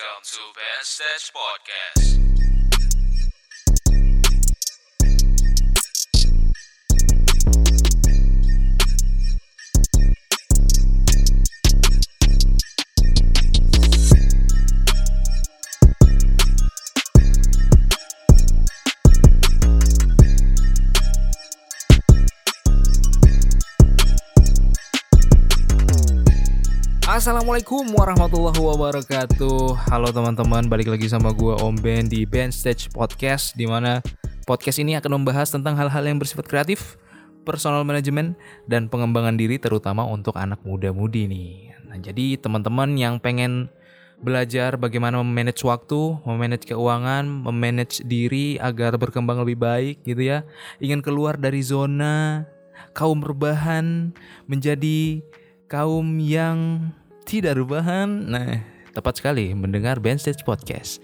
Welcome to Ben Podcast. Assalamualaikum warahmatullahi wabarakatuh. Halo teman-teman, balik lagi sama gue Om Ben di Ben Stage Podcast Di mana podcast ini akan membahas tentang hal-hal yang bersifat kreatif Personal management dan pengembangan diri terutama untuk anak muda-mudi nih. Nah jadi teman-teman yang pengen belajar bagaimana memanage waktu, memanage keuangan, memanage diri agar berkembang lebih baik gitu ya Ingin keluar dari zona kaum rebahan menjadi kaum yang tidak rebahan. Nah, tepat sekali mendengar Stage Podcast.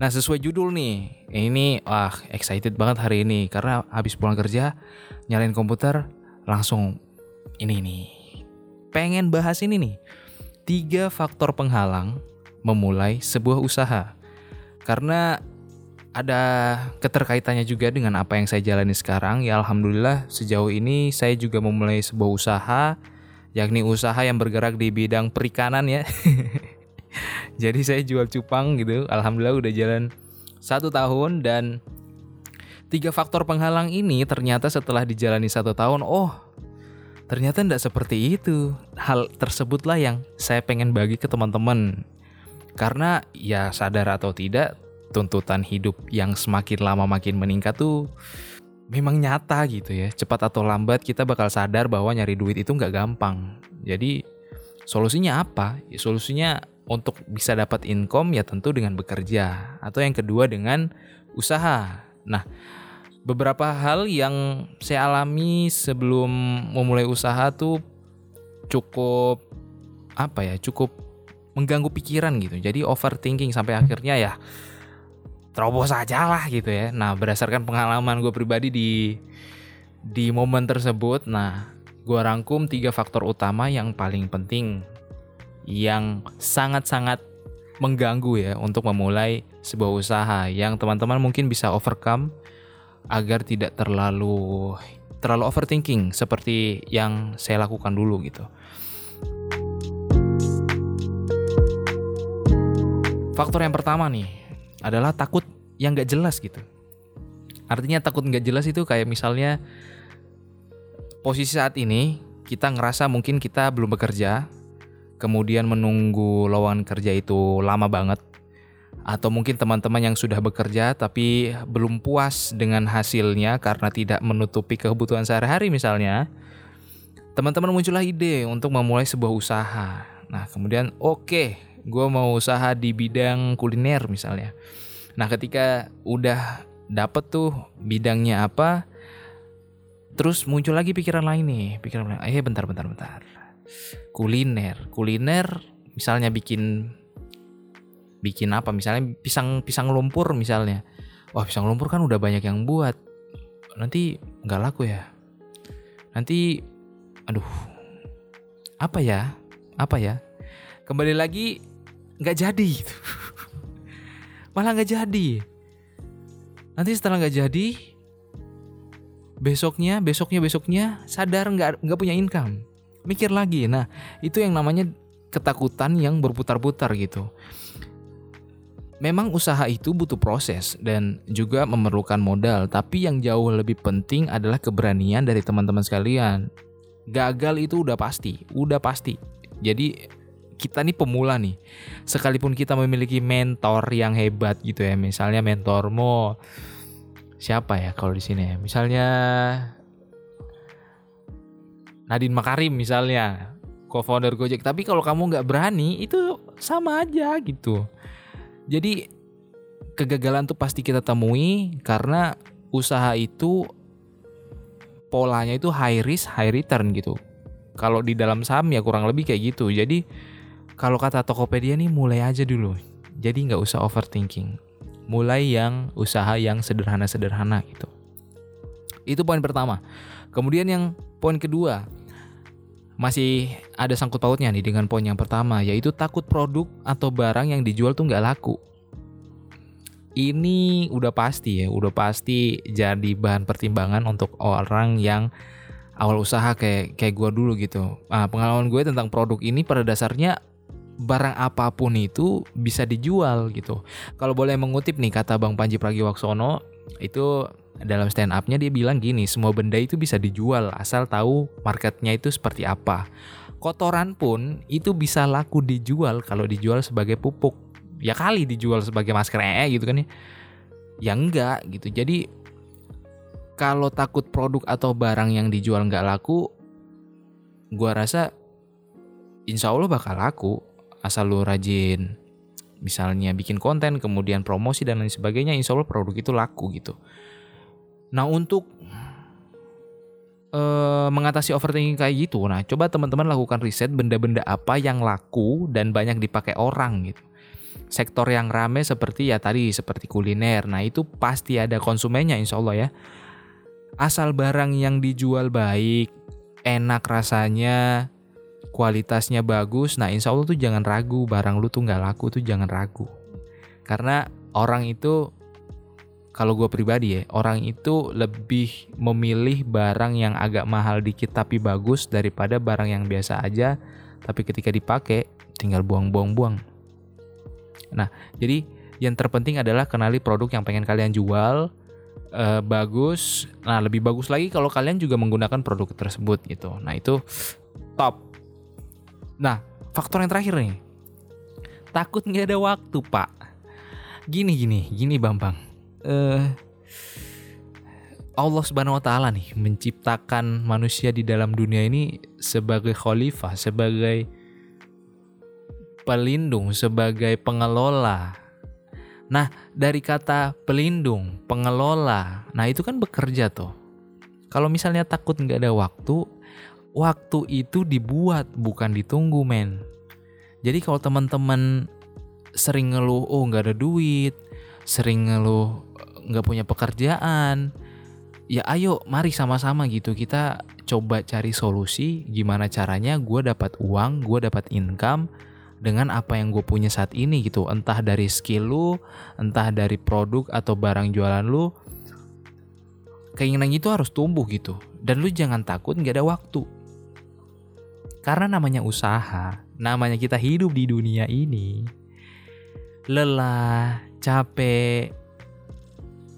Nah, sesuai judul nih, ini wah excited banget hari ini karena habis pulang kerja nyalain komputer langsung ini nih. Pengen bahas ini nih. Tiga faktor penghalang memulai sebuah usaha. Karena ada keterkaitannya juga dengan apa yang saya jalani sekarang. Ya alhamdulillah sejauh ini saya juga memulai sebuah usaha yakni usaha yang bergerak di bidang perikanan ya. Jadi saya jual cupang gitu, alhamdulillah udah jalan satu tahun dan tiga faktor penghalang ini ternyata setelah dijalani satu tahun, oh ternyata tidak seperti itu. Hal tersebutlah yang saya pengen bagi ke teman-teman. Karena ya sadar atau tidak, tuntutan hidup yang semakin lama makin meningkat tuh memang nyata gitu ya. Cepat atau lambat kita bakal sadar bahwa nyari duit itu nggak gampang. Jadi solusinya apa? Ya, solusinya untuk bisa dapat income ya tentu dengan bekerja atau yang kedua dengan usaha. Nah, beberapa hal yang saya alami sebelum memulai usaha tuh cukup apa ya? Cukup mengganggu pikiran gitu. Jadi overthinking sampai akhirnya ya terobos aja lah gitu ya. Nah berdasarkan pengalaman gue pribadi di di momen tersebut, nah gue rangkum tiga faktor utama yang paling penting yang sangat-sangat mengganggu ya untuk memulai sebuah usaha yang teman-teman mungkin bisa overcome agar tidak terlalu terlalu overthinking seperti yang saya lakukan dulu gitu. Faktor yang pertama nih adalah takut yang gak jelas gitu. Artinya takut gak jelas itu kayak misalnya posisi saat ini kita ngerasa mungkin kita belum bekerja, kemudian menunggu lowongan kerja itu lama banget, atau mungkin teman-teman yang sudah bekerja tapi belum puas dengan hasilnya karena tidak menutupi kebutuhan sehari-hari misalnya, teman-teman muncullah ide untuk memulai sebuah usaha. Nah kemudian oke, okay, gue mau usaha di bidang kuliner misalnya. Nah ketika udah dapet tuh bidangnya apa, terus muncul lagi pikiran lain nih, pikiran lain, eh bentar bentar bentar, kuliner, kuliner misalnya bikin bikin apa? Misalnya pisang pisang lumpur misalnya, wah pisang lumpur kan udah banyak yang buat, nanti nggak laku ya, nanti, aduh, apa ya, apa ya, kembali lagi nggak jadi gitu. malah nggak jadi nanti setelah nggak jadi besoknya besoknya besoknya sadar nggak nggak punya income mikir lagi nah itu yang namanya ketakutan yang berputar-putar gitu Memang usaha itu butuh proses dan juga memerlukan modal, tapi yang jauh lebih penting adalah keberanian dari teman-teman sekalian. Gagal itu udah pasti, udah pasti. Jadi kita nih pemula nih. Sekalipun kita memiliki mentor yang hebat gitu ya, misalnya mentormu siapa ya kalau di sini ya? Misalnya Nadine Makarim misalnya, co-founder Gojek. Tapi kalau kamu nggak berani, itu sama aja gitu. Jadi kegagalan tuh pasti kita temui karena usaha itu polanya itu high risk high return gitu. Kalau di dalam saham ya kurang lebih kayak gitu. Jadi kalau kata Tokopedia nih mulai aja dulu. Jadi nggak usah overthinking. Mulai yang usaha yang sederhana-sederhana gitu. Itu poin pertama. Kemudian yang poin kedua, masih ada sangkut pautnya nih dengan poin yang pertama yaitu takut produk atau barang yang dijual tuh nggak laku. Ini udah pasti ya, udah pasti jadi bahan pertimbangan untuk orang yang awal usaha kayak kayak gue dulu gitu. Nah, pengalaman gue tentang produk ini pada dasarnya barang apa pun itu bisa dijual gitu. Kalau boleh mengutip nih kata Bang Panji Pragiwaksono itu dalam stand up-nya dia bilang gini, semua benda itu bisa dijual asal tahu marketnya itu seperti apa. Kotoran pun itu bisa laku dijual kalau dijual sebagai pupuk. Ya kali dijual sebagai masker ee gitu kan ya. Ya enggak gitu. Jadi kalau takut produk atau barang yang dijual nggak laku, gua rasa insya Allah bakal laku asal lu rajin misalnya bikin konten kemudian promosi dan lain sebagainya insya Allah produk itu laku gitu Nah untuk uh, mengatasi overthinking kayak gitu, nah coba teman-teman lakukan riset benda-benda apa yang laku dan banyak dipakai orang gitu. Sektor yang rame seperti ya tadi seperti kuliner, nah itu pasti ada konsumennya insya Allah ya. Asal barang yang dijual baik, enak rasanya, kualitasnya bagus, nah insya Allah tuh jangan ragu barang lu tuh nggak laku tuh jangan ragu. Karena orang itu kalau gue pribadi ya, orang itu lebih memilih barang yang agak mahal dikit tapi bagus daripada barang yang biasa aja, tapi ketika dipakai tinggal buang-buang-buang. Nah, jadi yang terpenting adalah kenali produk yang pengen kalian jual, uh, bagus. Nah, lebih bagus lagi kalau kalian juga menggunakan produk tersebut gitu. Nah, itu top. Nah, faktor yang terakhir nih. Takut nggak ada waktu, Pak. Gini gini, gini Bambang uh, Allah Subhanahu wa taala nih menciptakan manusia di dalam dunia ini sebagai khalifah, sebagai pelindung, sebagai pengelola. Nah, dari kata pelindung, pengelola, nah itu kan bekerja tuh. Kalau misalnya takut nggak ada waktu, waktu itu dibuat bukan ditunggu men. Jadi kalau teman-teman sering ngeluh, oh nggak ada duit, sering ngeluh nggak punya pekerjaan ya ayo mari sama-sama gitu. Kita coba cari solusi gimana caranya gue dapat uang gue dapat income dengan apa yang gue punya saat ini gitu. Entah dari skill lu entah dari produk atau barang jualan lu keinginan itu harus tumbuh gitu. Dan lu jangan takut nggak ada waktu karena namanya usaha namanya kita hidup di dunia ini lelah capek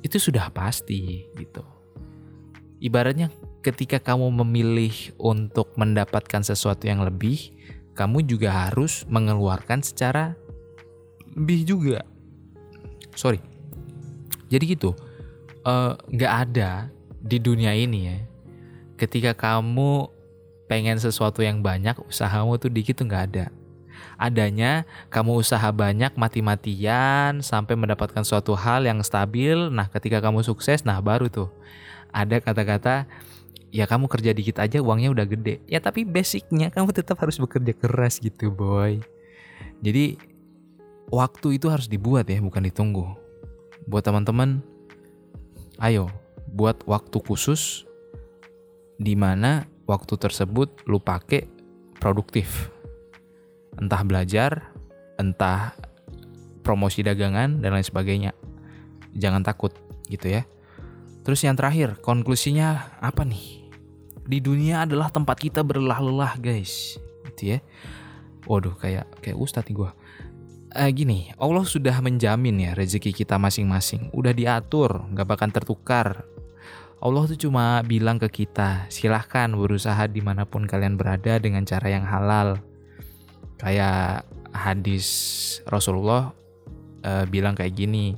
itu sudah pasti gitu. Ibaratnya ketika kamu memilih untuk mendapatkan sesuatu yang lebih, kamu juga harus mengeluarkan secara lebih juga. Sorry. Jadi gitu, eh, nggak uh, ada di dunia ini ya. Ketika kamu pengen sesuatu yang banyak, usahamu tuh dikit tuh nggak ada adanya kamu usaha banyak mati-matian sampai mendapatkan suatu hal yang stabil. Nah, ketika kamu sukses, nah baru tuh ada kata-kata ya kamu kerja dikit aja uangnya udah gede. Ya tapi basicnya kamu tetap harus bekerja keras gitu, boy. Jadi waktu itu harus dibuat ya, bukan ditunggu. Buat teman-teman, ayo buat waktu khusus di mana waktu tersebut lu pakai produktif entah belajar, entah promosi dagangan dan lain sebagainya. Jangan takut gitu ya. Terus yang terakhir, konklusinya apa nih? Di dunia adalah tempat kita berlelah-lelah, guys. Gitu ya. Waduh, kayak kayak ustadz nih gue. Eh, gini, Allah sudah menjamin ya rezeki kita masing-masing. Udah diatur, nggak bakal tertukar. Allah tuh cuma bilang ke kita, silahkan berusaha di mana pun kalian berada dengan cara yang halal kayak hadis Rasulullah uh, bilang kayak gini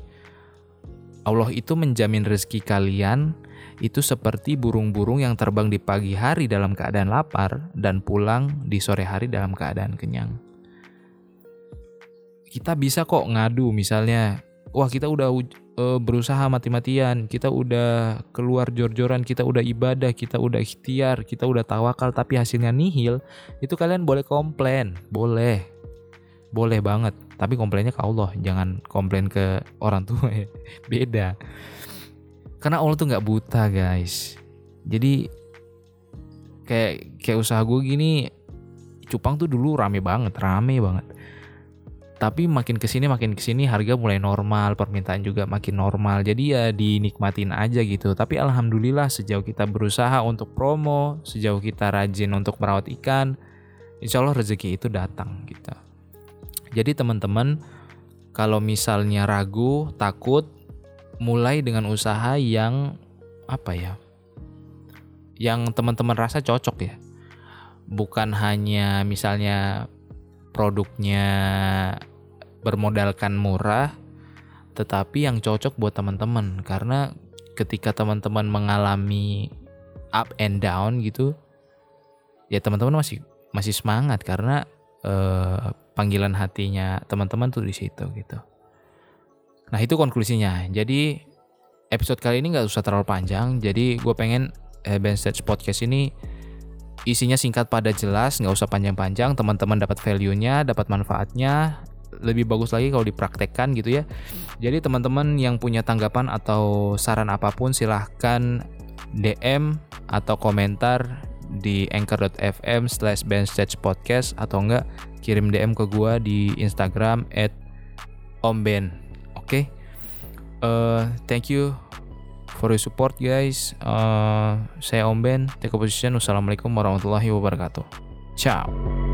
Allah itu menjamin rezeki kalian itu seperti burung-burung yang terbang di pagi hari dalam keadaan lapar dan pulang di sore hari dalam keadaan kenyang. Kita bisa kok ngadu misalnya, wah kita udah uh, berusaha mati-matian, kita udah keluar jor-joran, kita udah ibadah, kita udah ikhtiar, kita udah tawakal tapi hasilnya nihil, itu kalian boleh komplain, boleh. Boleh banget, tapi komplainnya ke Allah, jangan komplain ke orang tua ya. Beda. Karena Allah tuh nggak buta, guys. Jadi kayak kayak usaha gue gini cupang tuh dulu rame banget rame banget tapi makin ke sini makin ke sini harga mulai normal permintaan juga makin normal. Jadi ya dinikmatin aja gitu. Tapi alhamdulillah sejauh kita berusaha untuk promo sejauh kita rajin untuk merawat ikan insya Allah rezeki itu datang gitu. Jadi teman-teman kalau misalnya ragu takut mulai dengan usaha yang apa ya yang teman-teman rasa cocok ya. Bukan hanya misalnya produknya bermodalkan murah tetapi yang cocok buat teman-teman. Karena ketika teman-teman mengalami up and down gitu ya teman-teman masih masih semangat. Karena eh, panggilan hatinya teman-teman tuh di situ gitu. Nah itu konklusinya. Jadi episode kali ini nggak usah terlalu panjang. Jadi gue pengen eh, Ben Stage Podcast ini isinya singkat pada jelas nggak usah panjang-panjang. Teman-teman dapat value-nya dapat manfaatnya. Lebih bagus lagi kalau dipraktekkan gitu ya. Jadi teman-teman yang punya tanggapan atau saran apa pun silahkan DM atau komentar di anchor.fm slash podcast atau enggak kirim DM ke gua di Instagram at omben. Oke? Okay? uh, thank you for your support guys. Uh, saya Om Ben, take a position. Wassalamualaikum warahmatullahi wabarakatuh. Ciao.